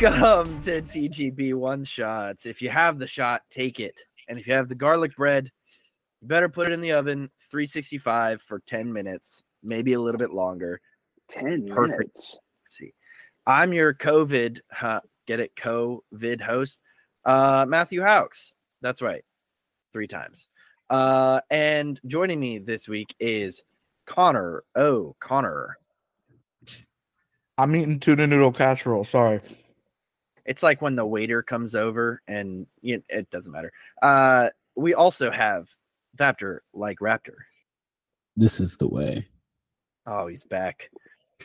Welcome to TGB One Shots. If you have the shot, take it. And if you have the garlic bread, you better put it in the oven 365 for 10 minutes, maybe a little bit longer. 10 Perfect. minutes. see. I'm your COVID, huh, get it, COVID host, uh, Matthew Haux. That's right, three times. Uh, and joining me this week is Connor. Oh, Connor. I'm eating tuna noodle casserole. Sorry. It's like when the waiter comes over and you it doesn't matter. Uh, we also have Vaptvr like Raptor. This is the way. Oh, he's back.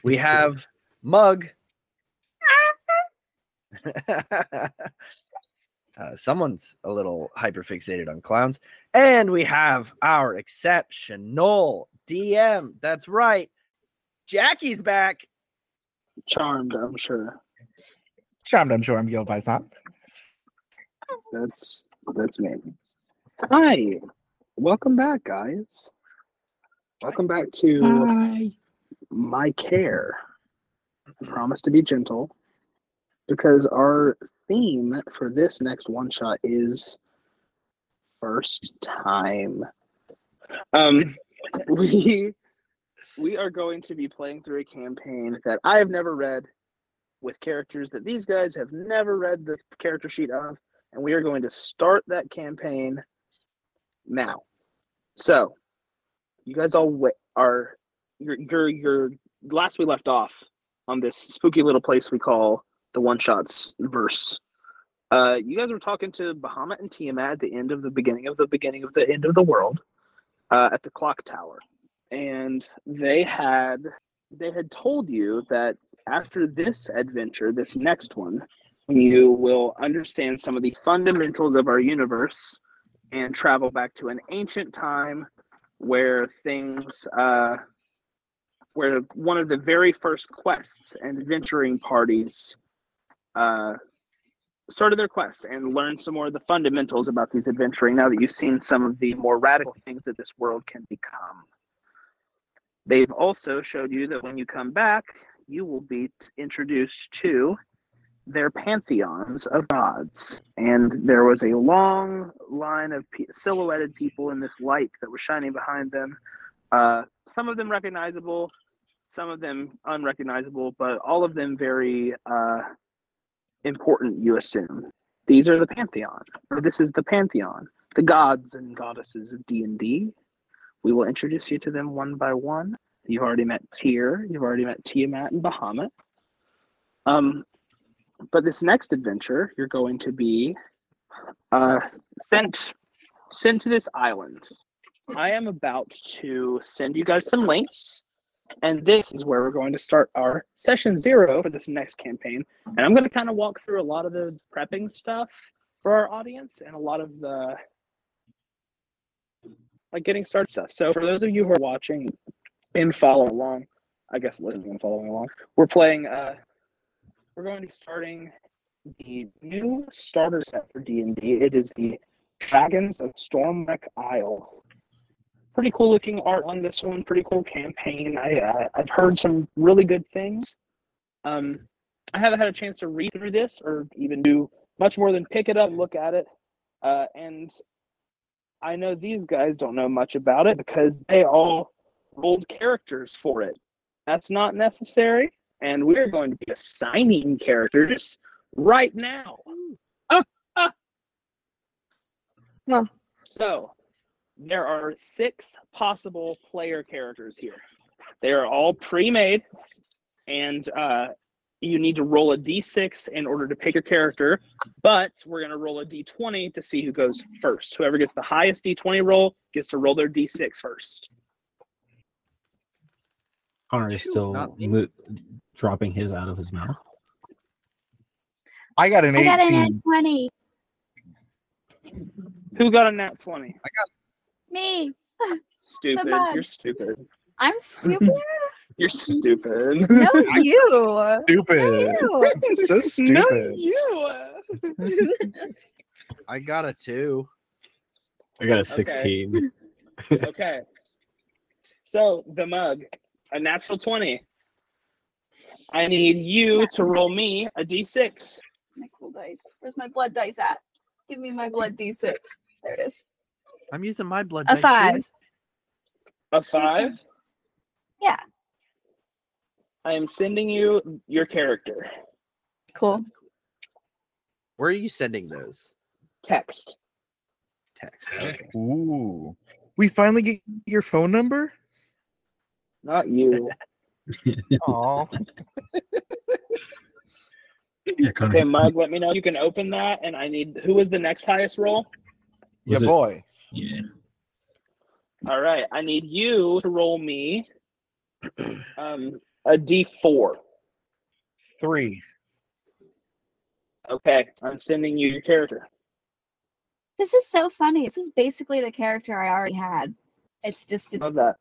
We have Mug. uh, someone's a little hyper fixated on clowns. And we have our exceptional DM. That's right. Jaqi's back. Charmed, I'm sure. Charmed, I'm sure I'm guilty by that. That's that's me. Hi. Welcome back, guys. Welcome back to my care. I promise to be gentle because our theme for this next one shot is first time. Um we we are going to be playing through a campaign that I have never read with characters that these guys have never read the character sheet of and we are going to start that campaign now. So, you guys all wa- are you're you're you're last we left off on this spooky little place we call the one shots verse. Uh, you guys were talking to Bahamut and Tiamat at the end of the beginning of the beginning of the end of the world uh, at the clock tower, and they had they had told you that after this adventure, this next one, you will understand some of the fundamentals of our universe and travel back to an ancient time where things uh, where one of the very first quests and adventuring parties uh, started their quest and learned some more of the fundamentals about these adventuring now that you've seen some of the more radical things that this world can become. They've also showed you that when you come back you will be introduced to their pantheons of gods. And there was a long line of silhouetted people in this light that was shining behind them. Uh, some of them recognizable, some of them unrecognizable, but all of them very uh, important, you assume. These are the pantheon, or this is the pantheon, the gods and goddesses of D&D. We will introduce you to them one by one. You've already met Tyr, you've already met Tiamat and Bahamut. Um, but this next adventure, you're going to be uh, sent sent to this island. I am about to send you guys some links, and this is where we're going to start our session zero for this next campaign. And I'm going to kind of walk through a lot of the prepping stuff for our audience and a lot of the like getting started stuff. So for those of you who are watching and follow along, I guess listening and following along, we're playing. Uh, we're going to be starting the new starter set for D&D. It is the Dragons of Stormwreck Isle. Pretty cool looking art on this one. Pretty cool campaign. I uh, I've heard some really good things. Um, I haven't had a chance to read through this or even do much more than pick it up, look at it, uh, and I know these guys don't know much about it because they all rolled characters for it. That's not necessary and we're going to be assigning characters right now. Well. So, there are six possible player characters here. They are all pre-made, and uh, you need to roll a d6 in order to pick your character. But we're going to roll a d20 to see who goes first. Whoever gets the highest d20 roll gets to roll their d6 first. Connor is still mo- dropping his out of his mouth. I got an I got a 18. at 20. Who got a nat 20? I got Me. Stupid. You're stupid. I'm stupid. You're stupid. no, you. Stupid. No, You. so stupid. No, you. I got a two. I got a 16. okay. So the mug, a natural twenty. I need you to roll me a d6. My cool dice. Where's my blood dice at? Give me my blood d6. There it is. I'm using my blood. A dice, too. five. A five. Yeah. I am sending you your character. Cool. Where are you sending those? Text. Text. Okay. Ooh. We finally get your phone number? Not you. Aw. Yeah, Connor. Okay, Mug, let me know. You can open that, and I need. Who was the next highest roll? yeah, Was it- boy. Yeah. All right, I need you to roll me um, a d4. Three. Okay, I'm sending you your character. This is so funny. This is basically the character I already had. It's just a Love that.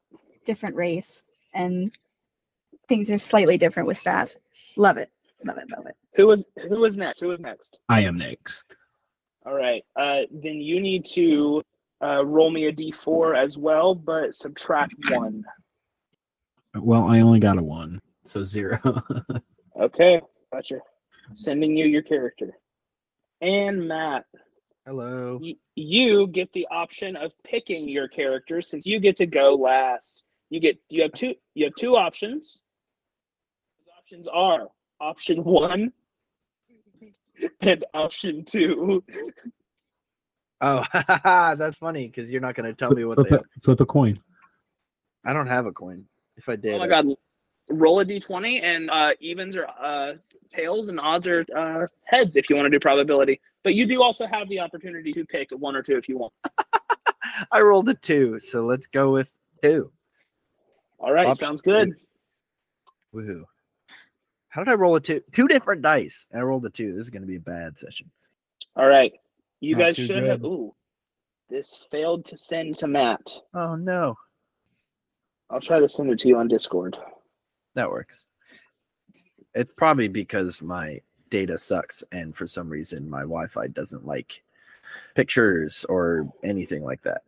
different race and things are slightly different with stats. Love it. Love it. Love it. Who was who was next? Who was next? I am next. All right. Uh, then you need to uh, roll me a d4 as well, but subtract one. Well, I only got a one, so zero. Okay, gotcha. Sending you your character. And Matt, Hello. y- you get the option of picking your character since you get to go last. You get you have two you have two options. Those options are option one and option two. Oh, that's funny because you're not going to tell me what flip, they. a, flip a coin. I don't have a coin. If I did, Oh my I- god. Roll a d20 and uh, evens are uh, tails and odds are uh, heads if you want to do probability. But you do also have the opportunity to pick one or two if you want. I rolled a two, so let's go with two. All right, Option sounds good. Woohoo! How did I roll a two? Two different dice. I rolled a two. This is going to be a bad session. All right. You Not guys too should have. Ooh. This failed to send to Matt. Oh no, I'll try to send it to you on Discord. that works. It's probably because my data sucks, and for some reason my Wi-Fi doesn't like pictures or anything like that.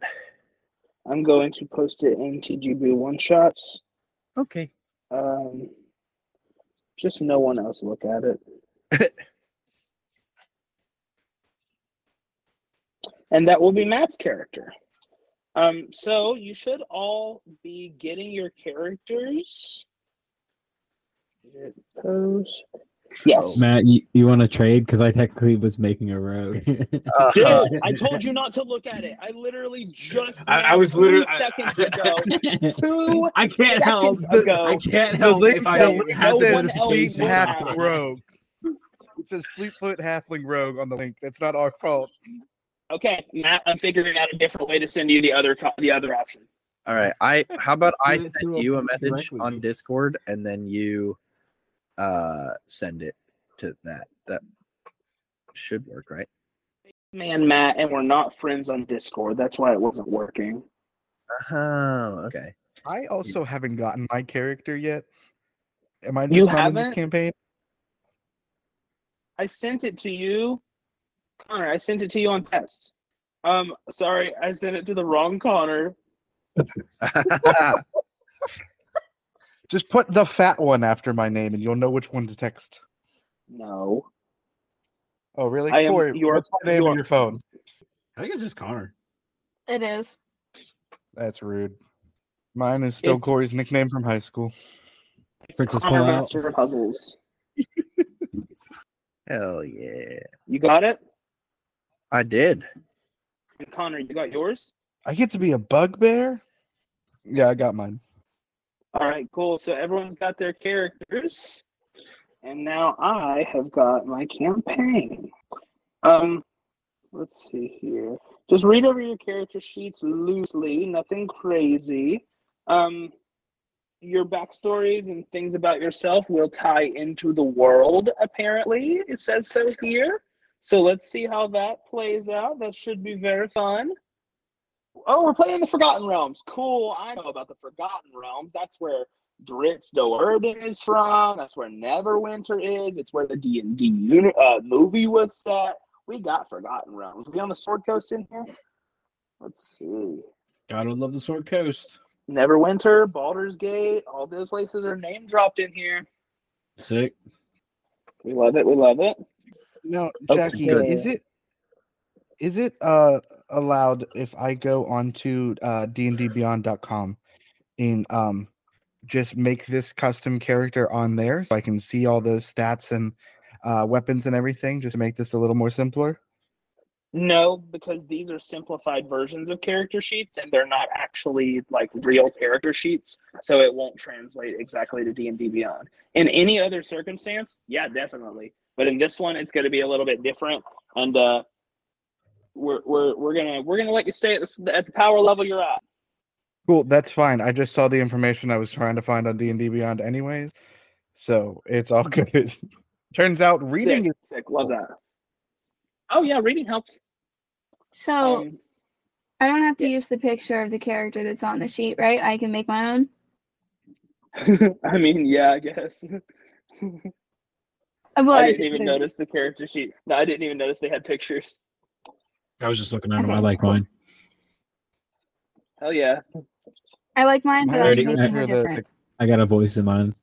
I'm going to post it in TGB one shots. Okay. Um, just no one else look at it. and that will be Matt's character. Um, so you should all be getting your characters. Post. Yes. Matt, you, you want to trade? Because I technically was making a rogue. Uh, Dude, I told you not to look at it. I literally just I- I was literally- I- seconds ago. Two I can't help. seconds ago. I can't The help link, if I the link no says one Fleet will Halfling. Rogue. It says Fleetfoot Halfling Rogue on the link. That's not our fault. Okay, Matt, I'm figuring out a different way to send you the other co- the other option. All right. I how about I Send it send to you a message on Discord and then you uh send it to that. That should work, right? Man, Matt, and we're not friends on Discord. That's why it wasn't working. Oh, okay. I also haven't gotten my character yet. Am I just You not in this haven't? campaign? I sent it to you, Connor. I sent it to you on text. Um, sorry, I sent it to the wrong Connor. Just put the fat one after my name and you'll know which one to text. No, Oh, really? I am Corey, your- what's the name your- on your phone? I think it's just Connor. It is. That's rude. Mine is still It's- Corey's nickname from high school. it's Princess Connor Pullout. Master of Puzzles. Hell yeah. You got it, I did. and Connor, you got yours. I get to be a bugbear? Yeah, I got mine. All right, cool. So everyone's got their characters, and now I have got my campaign. Um, let's see here. Just read over your character sheets loosely, nothing crazy. Um, your backstories and things about yourself will tie into the world. Apparently, it says so here. So let's see how that plays out. That should be very fun. Oh, we're playing the Forgotten Realms. Cool. I know about the Forgotten Realms. That's where Drizzt Do'Urden is from. That's where Neverwinter is. It's where the D and D uh, movie was set. We got Forgotten Realms. We on the Sword Coast in here. Let's see. Gotta love the Sword Coast. Neverwinter, Baldur's Gate. All those places are name dropped in here. Sick. We love it. We love it. Now, Jaqi, Good. is it is it uh allowed if I go onto uh dndbeyond.com and um just make this custom character on there so I can see all those stats and uh weapons and everything just make this a little more simpler? No, because these are simplified versions of character sheets, and they're not actually like real character sheets, so it won't translate exactly to D and D Beyond. In any other circumstance, yeah, definitely. But in this one, it's going to be a little bit different, and uh, we're we're we're gonna we're gonna let you stay at the at the power level you're at. Cool, that's fine. I just saw the information I was trying to find on D&D Beyond anyways. So, it's all good. Turns out reading sick, is sick. Love that. Oh yeah, reading helps. So Um, I don't have to yeah. use the picture of the character that's on the sheet, right? I can make my own. I mean, yeah, I guess. Well, I I didn't did even the- notice the character sheet. No, I didn't even notice they had pictures. I was just looking at them. I like mine. Hell yeah. I like mine, Mine but I already- can make okay it more for the- I got a voice in mine.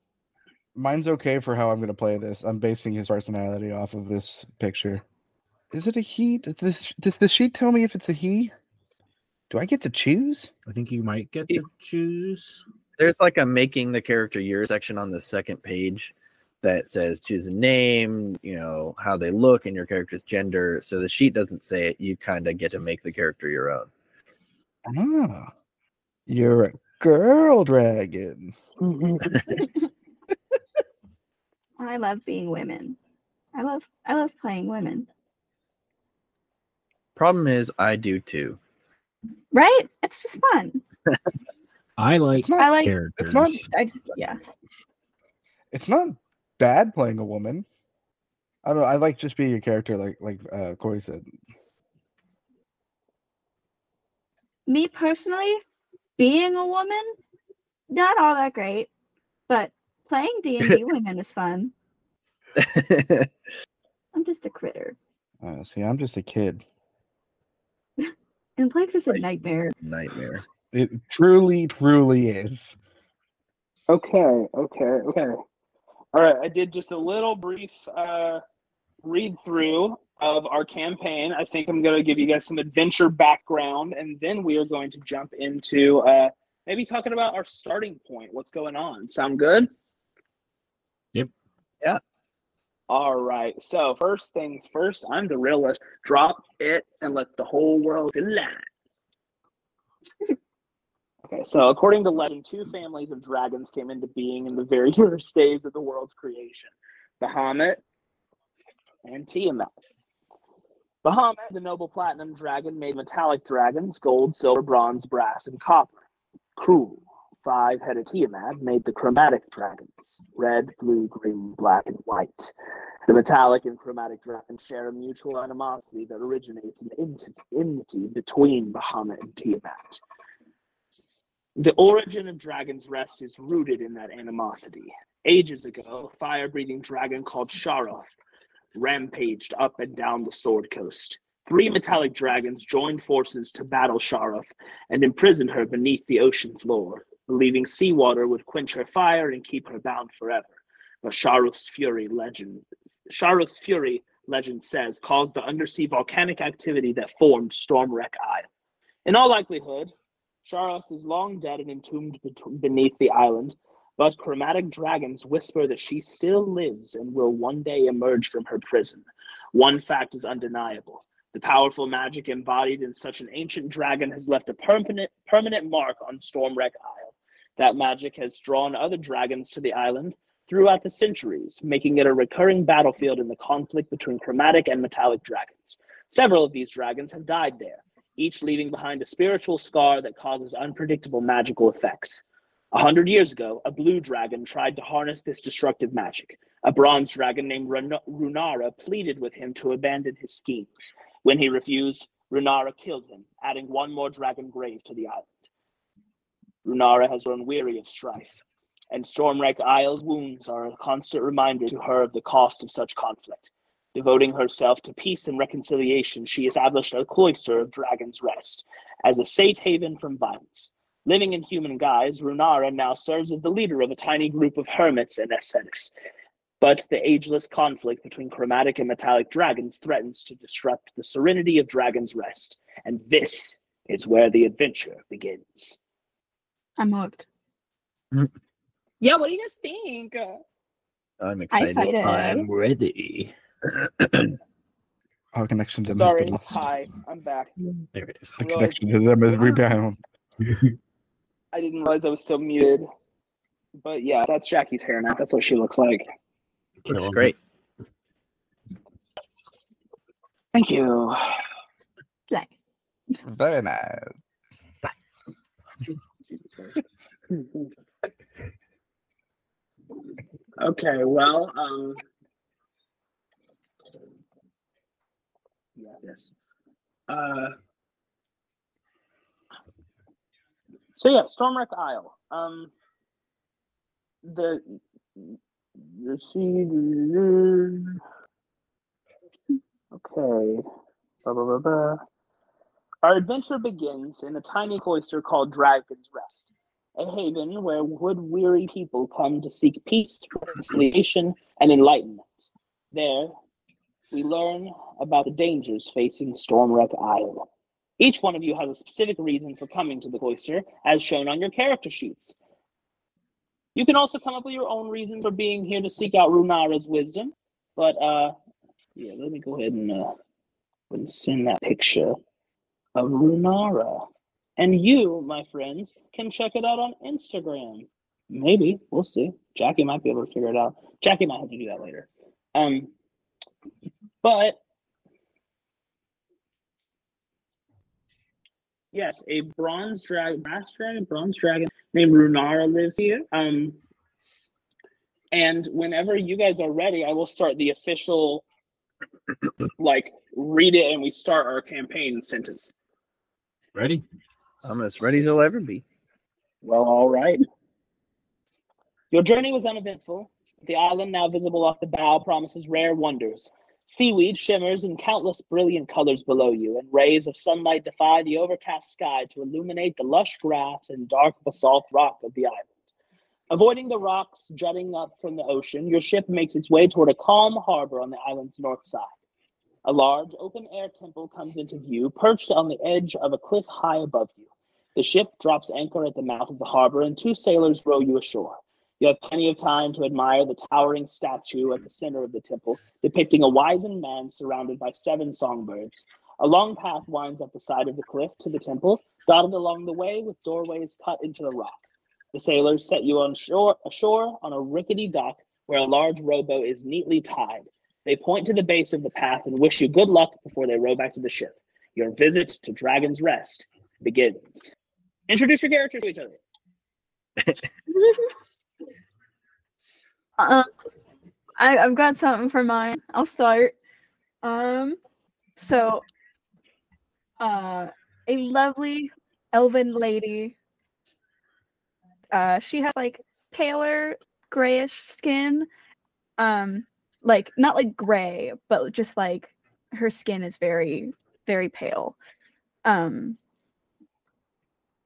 mine's okay for how I'm going to play this. I'm basing his personality off of this picture. Is it a he? Does this does the sheet tell me if it's a he? Do I get to choose? I think you might get to choose. There's like a making the character year section on the second page that says choose a name, you know, how they look and your character's gender. So the sheet doesn't say it. You kind of get to make the character your own. Ah, you're a girl dragon. I love being women. I love I love playing women. Problem is, I do too. Right? It's just fun. I like It's not, I like characters. it's not I just yeah. it's not bad playing a woman. I don't know. I like just being a character, like like uh, Corey said. Me personally, being a woman, not all that great, but playing D and D women is fun. I'm just a critter. Uh, see, I'm just a kid. And life is a nightmare. Nightmare. It truly, truly is. Okay, okay, okay. All right, I did just a little brief uh, read through of our campaign. I think I'm going to give you guys some adventure background, and then we are going to jump into uh, maybe talking about our starting point. What's going on? Sound good? Yep. Yeah. All right. So first things first, I'm the realist. Drop it and let the whole world delight. Okay, so according to legend, two families of dragons came into being in the very first days of the world's creation Bahamut and Tiamat. Bahamut, the noble platinum dragon, made metallic dragons gold, silver, bronze, brass, and copper. Cruel, five headed Tiamat made the chromatic dragons red, blue, green, black, and white. The metallic and chromatic dragons share a mutual animosity that originates in enmity- enmity between Bahamut and Tiamat. The origin of Dragon's Rest is rooted in that animosity. Ages ago, a fire breathing dragon called Sharruth rampaged up and down the Sword Coast. Three metallic dragons joined forces to battle Sharruth and imprisoned her beneath the ocean floor, believing seawater would quench her fire and keep her bound forever. But Sharruth's fury legend Sharruth's fury, legend says, caused the undersea volcanic activity that formed Stormwreck Isle. In all likelihood, Sharruth is long dead and entombed beneath the island, but chromatic dragons whisper that she still lives and will one day emerge from her prison. One fact is undeniable. The powerful magic embodied in such an ancient dragon has left a permanent permanent mark on Stormwreck Isle. That magic has drawn other dragons to the island throughout the centuries, making it a recurring battlefield in the conflict between chromatic and metallic dragons. Several of these dragons have died there, each leaving behind a spiritual scar that causes unpredictable magical effects. A hundred years ago, a blue dragon tried to harness this destructive magic. A bronze dragon named Runara pleaded with him to abandon his schemes. When he refused, Runara killed him, adding one more dragon grave to the island. Runara has grown weary of strife, and Stormwreck Isle's wounds are a constant reminder to her of the cost of such conflict. Devoting herself to peace and reconciliation, she established a cloister of Dragon's Rest as a safe haven from violence. Living in human guise, Runara now serves as the leader of a tiny group of hermits and ascetics. But the ageless conflict between chromatic and metallic dragons threatens to disrupt the serenity of Dragon's Rest. And this is where the adventure begins. I'm hooked. Yeah, what do you guys think? I'm excited. excited. I'm ready. Our connection to Sorry, Mr. Lost. hi, I'm back. There it is. Our Realize- connection to them is rebound. I didn't realize I was still muted. But yeah, that's Jaqi's hair now. That's what she looks like. Looks Killing great. Thank you. Like, Very nice. Okay, well, um, yes. Uh, so yeah, Stormwreck Isle. Um, the the sea. Okay. Blah, blah, blah. Our adventure begins in a tiny cloister called Dragon's Rest a haven where wood weary people come to seek peace, reconciliation, and enlightenment. There, we learn about the dangers facing Stormwreck Isle. Each one of you has a specific reason for coming to the cloister, as shown on your character sheets. You can also come up with your own reason for being here to seek out Runara's wisdom, but uh, yeah, let me go ahead and uh, and send that picture of Runara. And you, my friends, can check it out on Instagram. Maybe. We'll see. Jaqi might be able to figure it out. Jaqi might have to do that later. Um but yes, a bronze dragon brass dragon, bronze dragon named Runara lives here. Um and whenever you guys are ready, I will start the official like read it and we start our campaign sentence. Ready? I'm as ready as I'll ever be. Well, all right. Your journey was uneventful. The island, now visible off the bow, promises rare wonders. Seaweed shimmers in countless brilliant colors below you, and rays of sunlight defy the overcast sky to illuminate the lush grass and dark basalt rock of the island. Avoiding the rocks jutting up from the ocean, your ship makes its way toward a calm harbor on the island's north side. A large open air temple comes into view, perched on the edge of a cliff high above you. The ship drops anchor at the mouth of the harbor, and two sailors row you ashore. You have plenty of time to admire the towering statue at the center of the temple, depicting a wizened man surrounded by seven songbirds. A long path winds up the side of the cliff to the temple, dotted along the way with doorways cut into the rock. The sailors set you on shore, ashore on a rickety dock where a large rowboat is neatly tied. They point to the base of the path and wish you good luck before they row back to the ship. Your visit to Dragon's Rest begins. Introduce your characters to each other. uh, I, I've got something for mine. I'll start. Um, so, uh, a lovely elven lady. Uh, she has like paler grayish skin. Um, like not like gray, but just like her skin is very, very pale. Um,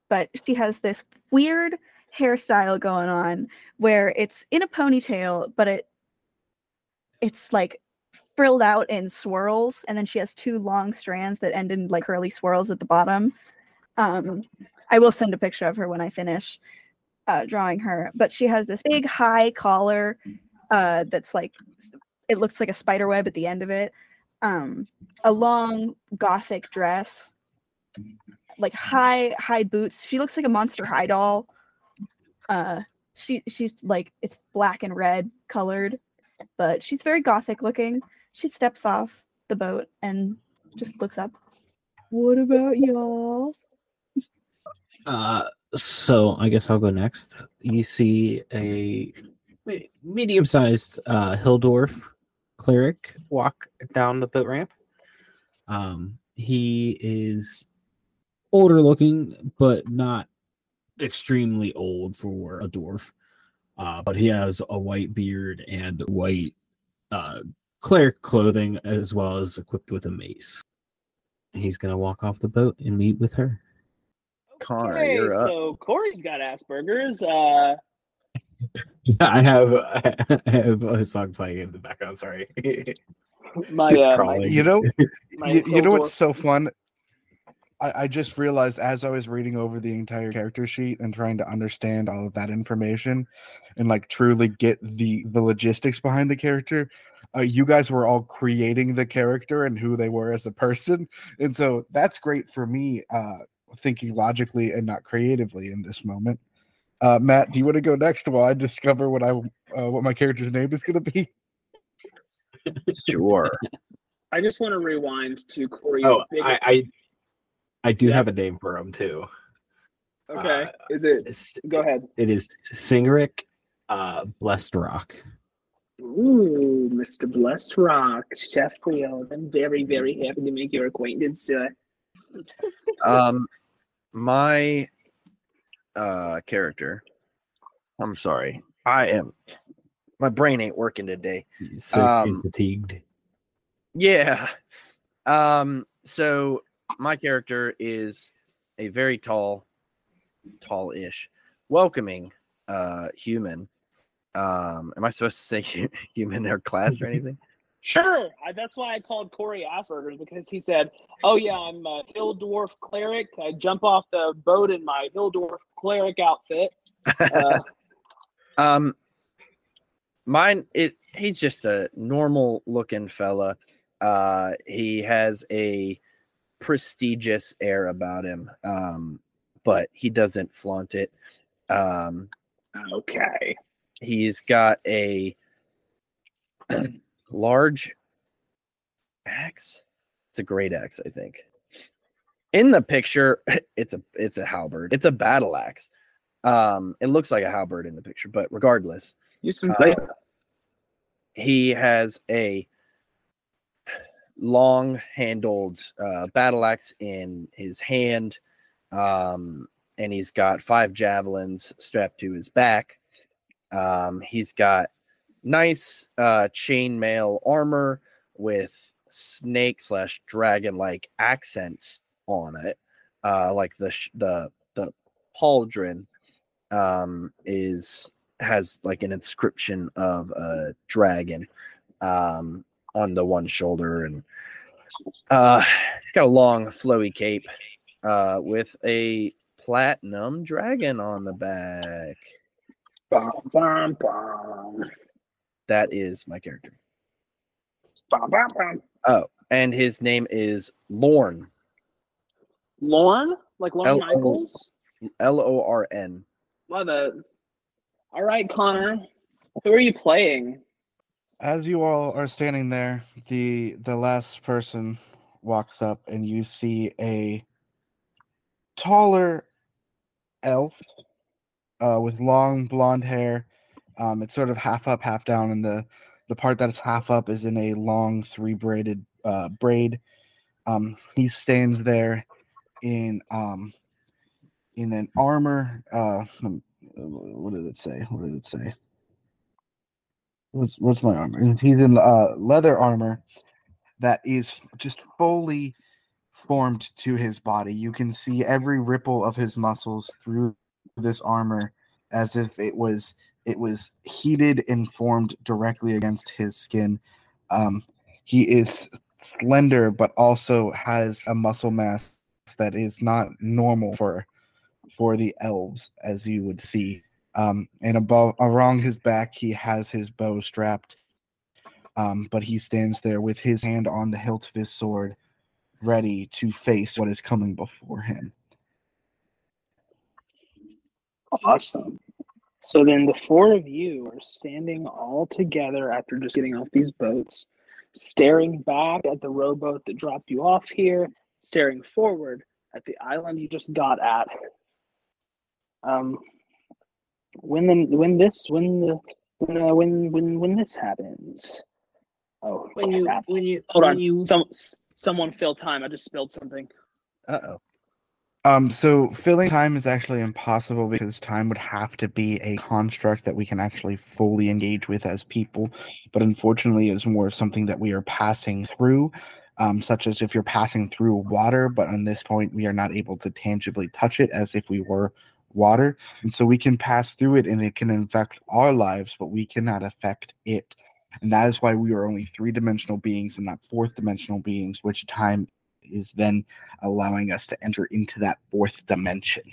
but she has this weird hairstyle going on where it's in a ponytail, but it it's like frilled out in swirls, and then she has two long strands that end in like curly swirls at the bottom. Um, I will send a picture of her when I finish uh, drawing her, but she has this big high collar uh, that's like it looks like a spider web at the end of it. Um, a long gothic dress, like high high boots. She looks like a monster high doll. Uh, she she's like it's black and red colored, but she's very gothic looking. She steps off the boat and just looks up. What about y'all? Uh, so I guess I'll go next. You see a medium-sized uh, hill dwarf cleric walk down the boat ramp. Um, he is older looking, but not extremely old for a dwarf. Uh, but he has a white beard and white uh, cleric clothing, as well as equipped with a mace. He's gonna walk off the boat and meet with her. Connor, Okay, you're up. so Corey's got Asperger's. Uh, I have I have a song playing in the background. Sorry. My, uh, my. You know, my you, you know what's so fun? I, I just realized as I was reading over the entire character sheet and trying to understand all of that information and like truly get the the logistics behind the character, uh, you guys were all creating the character and who they were as a person, and so that's great for me. Uh, thinking logically and not creatively in this moment. Uh, Matt, do you want to go next while I discover what I uh, what my character's name is going to be? Sure. I just want to rewind to Corey's. Oh, big- I, I I do Yeah. have a name for him too. okay. uh, Is it? Go ahead. it is Singeric, uh, Blessed Rock. Ooh, Mr. Blessed Rock, Chef Creole. I'm very, very happy to make your acquaintance, sir. Um, my uh character. I'm sorry. I am. My brain ain't working today. So Um, fatigued. Yeah. Um. So my character is a very tall, tall-ish, welcoming uh human. Um. Am I supposed to say human or class or anything? Sure. I, that's why I called Corey Asperger because he said, "Oh yeah, I'm a hill dwarf cleric. I jump off the boat in my hill dwarf cleric outfit." Uh, Um, mine it he's just a normal looking fella. Uh, he has a prestigious air about him. Um, but he doesn't flaunt it. Um, okay. he's got a large axe. It's a great axe, I think. In the picture, it's a it's a halberd. It's a battle axe. Um, it looks like a halberd in the picture, but regardless, Use some Uh, he has a long handled uh, battle axe in his hand um, and he's got five javelins strapped to his back. Um, he's got nice uh, chainmail armor with snake slash dragon like accents on it. Uh, like the sh- the the pauldron um, is has like an inscription of a dragon. Um, on the one shoulder, and uh, he's got a long, flowy cape uh, with a platinum dragon on the back. Bum, bum, bum. That is my character. Oh, and his name is Lorne. Lorne, like Lorne L- Michaels. L O R N. Love it. All right, Connor. Who are you playing? As you all are standing there, the the last person walks up and you see a taller elf uh, with long blonde hair. Um, it's sort of half up, half down, and the the part that is half up is in a long three braided uh, braid. Um, he stands there in um, in an armor. Uh, hmm, what did it say? What did it say? What's what's my armor? He's in uh, leather armor that is just fully formed to his body. You can see every ripple of his muscles through this armor as if it was it was heated and formed directly against his skin. Um, he is slender, but also has a muscle mass that is not normal for for the elves, as you would see. Um, and above around his back, he has his bow strapped. Um, but he stands there with his hand on the hilt of his sword, ready to face what is coming before him. Awesome. So then the four of you are standing all together after just getting off these boats, staring back at the rowboat that dropped you off here, staring forward at the island you just got at. Um, when the when this when the when uh, when when when this happens. Oh, When you crap. when you hold when on, you some someone fill time. I just spilled something. Uh oh. Um, so filling time is actually impossible because time would have to be a construct that we can actually fully engage with as people. But unfortunately, it's more of something that we are passing through, um, such as if you're passing through water. But on this point, we are not able to tangibly touch it as if we were water, and so we can pass through it, and it can infect our lives, but we cannot affect it. And that is why we are only three dimensional beings and not fourth dimensional beings, which time is then allowing us to enter into that fourth dimension.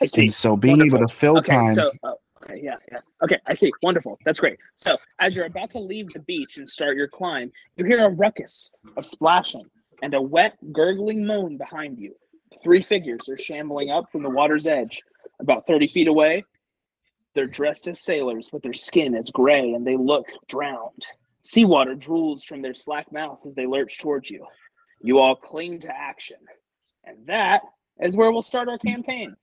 I see. And so being Wonderful. able to fill okay, time. so oh, okay, yeah, yeah. Okay, I see. Wonderful. That's great. So as you're about to leave the beach and start your climb, you hear a ruckus of splashing and a wet, gurgling moan behind you. Three figures are shambling up from the water's edge, about 30 feet away. They're dressed as sailors, but their skin is gray and they look drowned. Seawater drools from their slack mouths as they lurch towards you. You all cling to action. And that is where we'll start our campaign.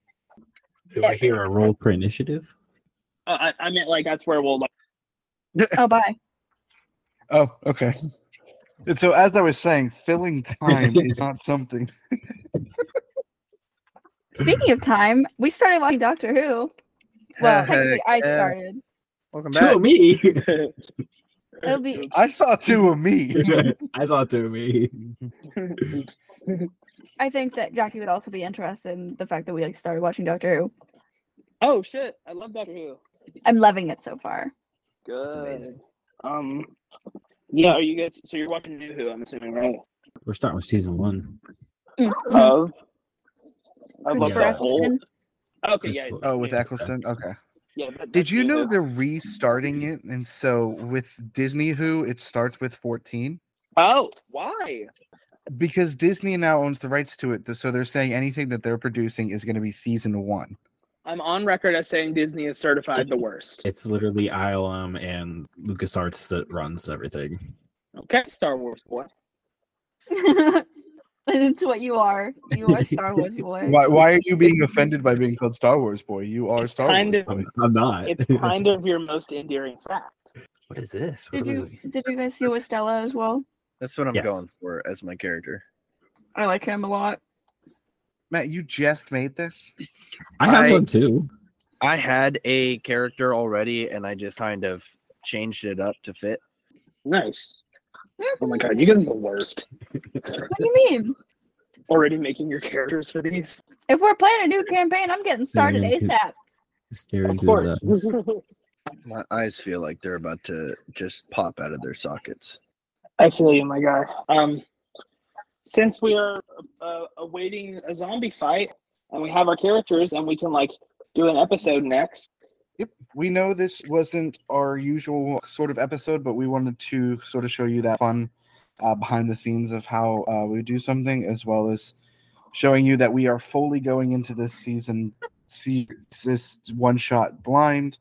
Do I hear a roll for initiative? Uh, I, I meant like that's where we'll like, Oh, bye. Oh, okay. And so, as I was saying, filling time is not something. Speaking of time, we started watching Doctor Who. Well, technically, I yeah. started. Welcome Two back. of me. It'll be I saw two of me. I saw two of me. I think that Jaqi would also be interested in the fact that we like started watching Doctor Who. Oh shit! I love Doctor Who. I'm loving it so far. Good. amazing. Um, yeah. Are you guys? So you're watching New Who? I'm assuming, right? We're starting with season one. Mhm. Of. Of like Christopher the whole. Eccleston. Okay. Yeah. Oh, with yeah, Eccleston. Okay. Yeah. that- Did you know they're restarting it? And so with Disney Who, it starts with 14 Oh, why? because Disney now owns the rights to it. So they're saying anything that they're producing is going to be season one. I'm on record as saying Disney is certified the worst. It's literally ILM and LucasArts that runs everything. Okay, Star Wars boy. it's what you are. You are Star Wars boy. Why, why are you being offended by being called Star Wars boy? You are Star kind Wars of- boy. I'm, I'm not. It's kind of your most endearing fact. what is this? What Did you we- did you guys see with Stella as well? That's what I'm Yes. going for as my character. I like him a lot. Matt, you just made this? I have I- one too. I had a character already, and I just kind of changed it up to fit. Nice. Oh my god, you guys are the worst. What do you mean? Already making your characters for these. If we're playing a new campaign, I'm getting started Yeah. ASAP. Staring Of course. My eyes feel like they're about to just pop out of their sockets. I feel you, my guy. Um, since we are uh, awaiting a zombie fight and we have our characters and we can like do an episode next. Yep. We know this wasn't our usual sort of episode, but we wanted to sort of show you that fun uh, behind the scenes of how uh, we do something, as well as showing you that we are fully going into this season, see this one shot blind.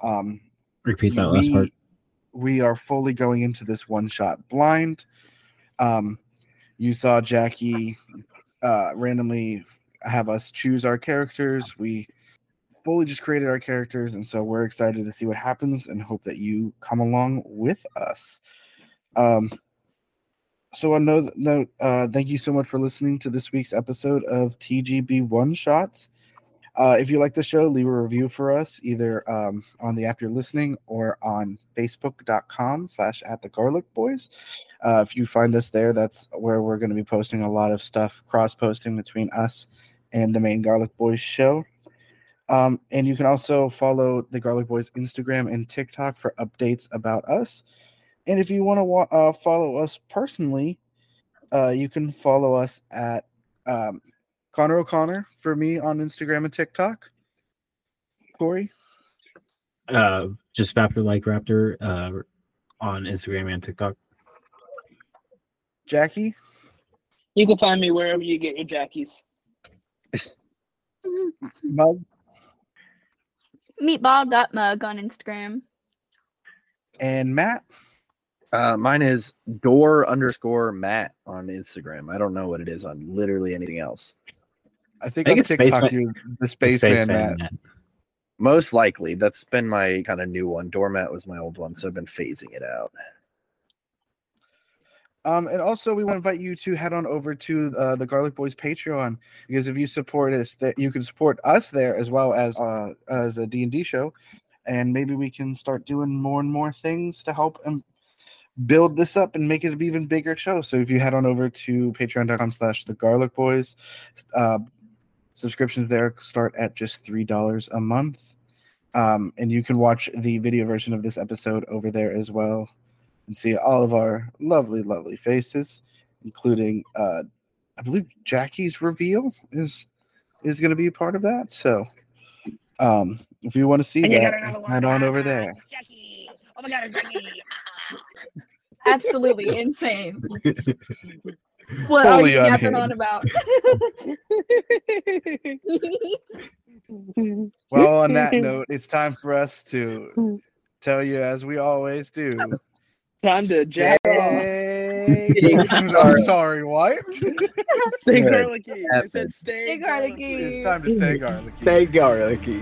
Um, Repeat that last we, part. we are fully going into this one shot blind. Um, you saw Jaqi uh, randomly have us choose our characters. We fully just created our characters, and so we're excited to see what happens and hope that you come along with us. Um, so on no note, uh, thank you so much for listening to this week's episode of TGB One Shots. Uh, if you like the show, leave a review for us either um, on the app you're listening or on facebook.com slash at the garlic boys. Uh, if you find us there, that's where we're going to be posting a lot of stuff, cross posting between us and the main Garlic Boys show. Um, and you can also follow the Garlic Boys Instagram and TikTok for updates about us. And if you want to wa- uh, follow us personally, uh, you can follow us at um, Connor O'Connor for me on Instagram and TikTok. Corey, Uh, just Vaptvr like Raptor uh, on Instagram and TikTok. Jaqi, You can find me wherever you get your jackies. Mug, Meatball.mug on Instagram. and Matt. Uh, mine is door underscore Matt on Instagram. I don't know what it is on literally anything else. I think, I think it's TikTok Spaceman- you're the spaceman Spaceman Matt. Matt. Most likely, that's been my kind of new one. Doormat was my old one, so I've been phasing it out. Um, and also, we want to invite you to head on over to uh, the Garlic Boys Patreon because if you support us, that you can support us there as well as uh, as a D and D show, and maybe we can start doing more and more things to help and build this up and make it an even bigger show. So if you head on over to Patreon.com/slash The Garlic Boys, uh, subscriptions there start at just three dollars a month, um, and you can watch the video version of this episode over there as well, and see all of our lovely, lovely faces, including uh, I believe Jaqi's reveal is is going to be a part of that. So, um, if you want to see that, head on over there. Jaqi. Oh my god, Jaqi. Absolutely insane. What are you yapping on about? Well, on that note, it's time for us to tell you, as we always do. Time to jack off. I'm sorry, what? Stay garlicky. I said stay, Stay garlicky. It's time to stay garlicky. Stay garlicky.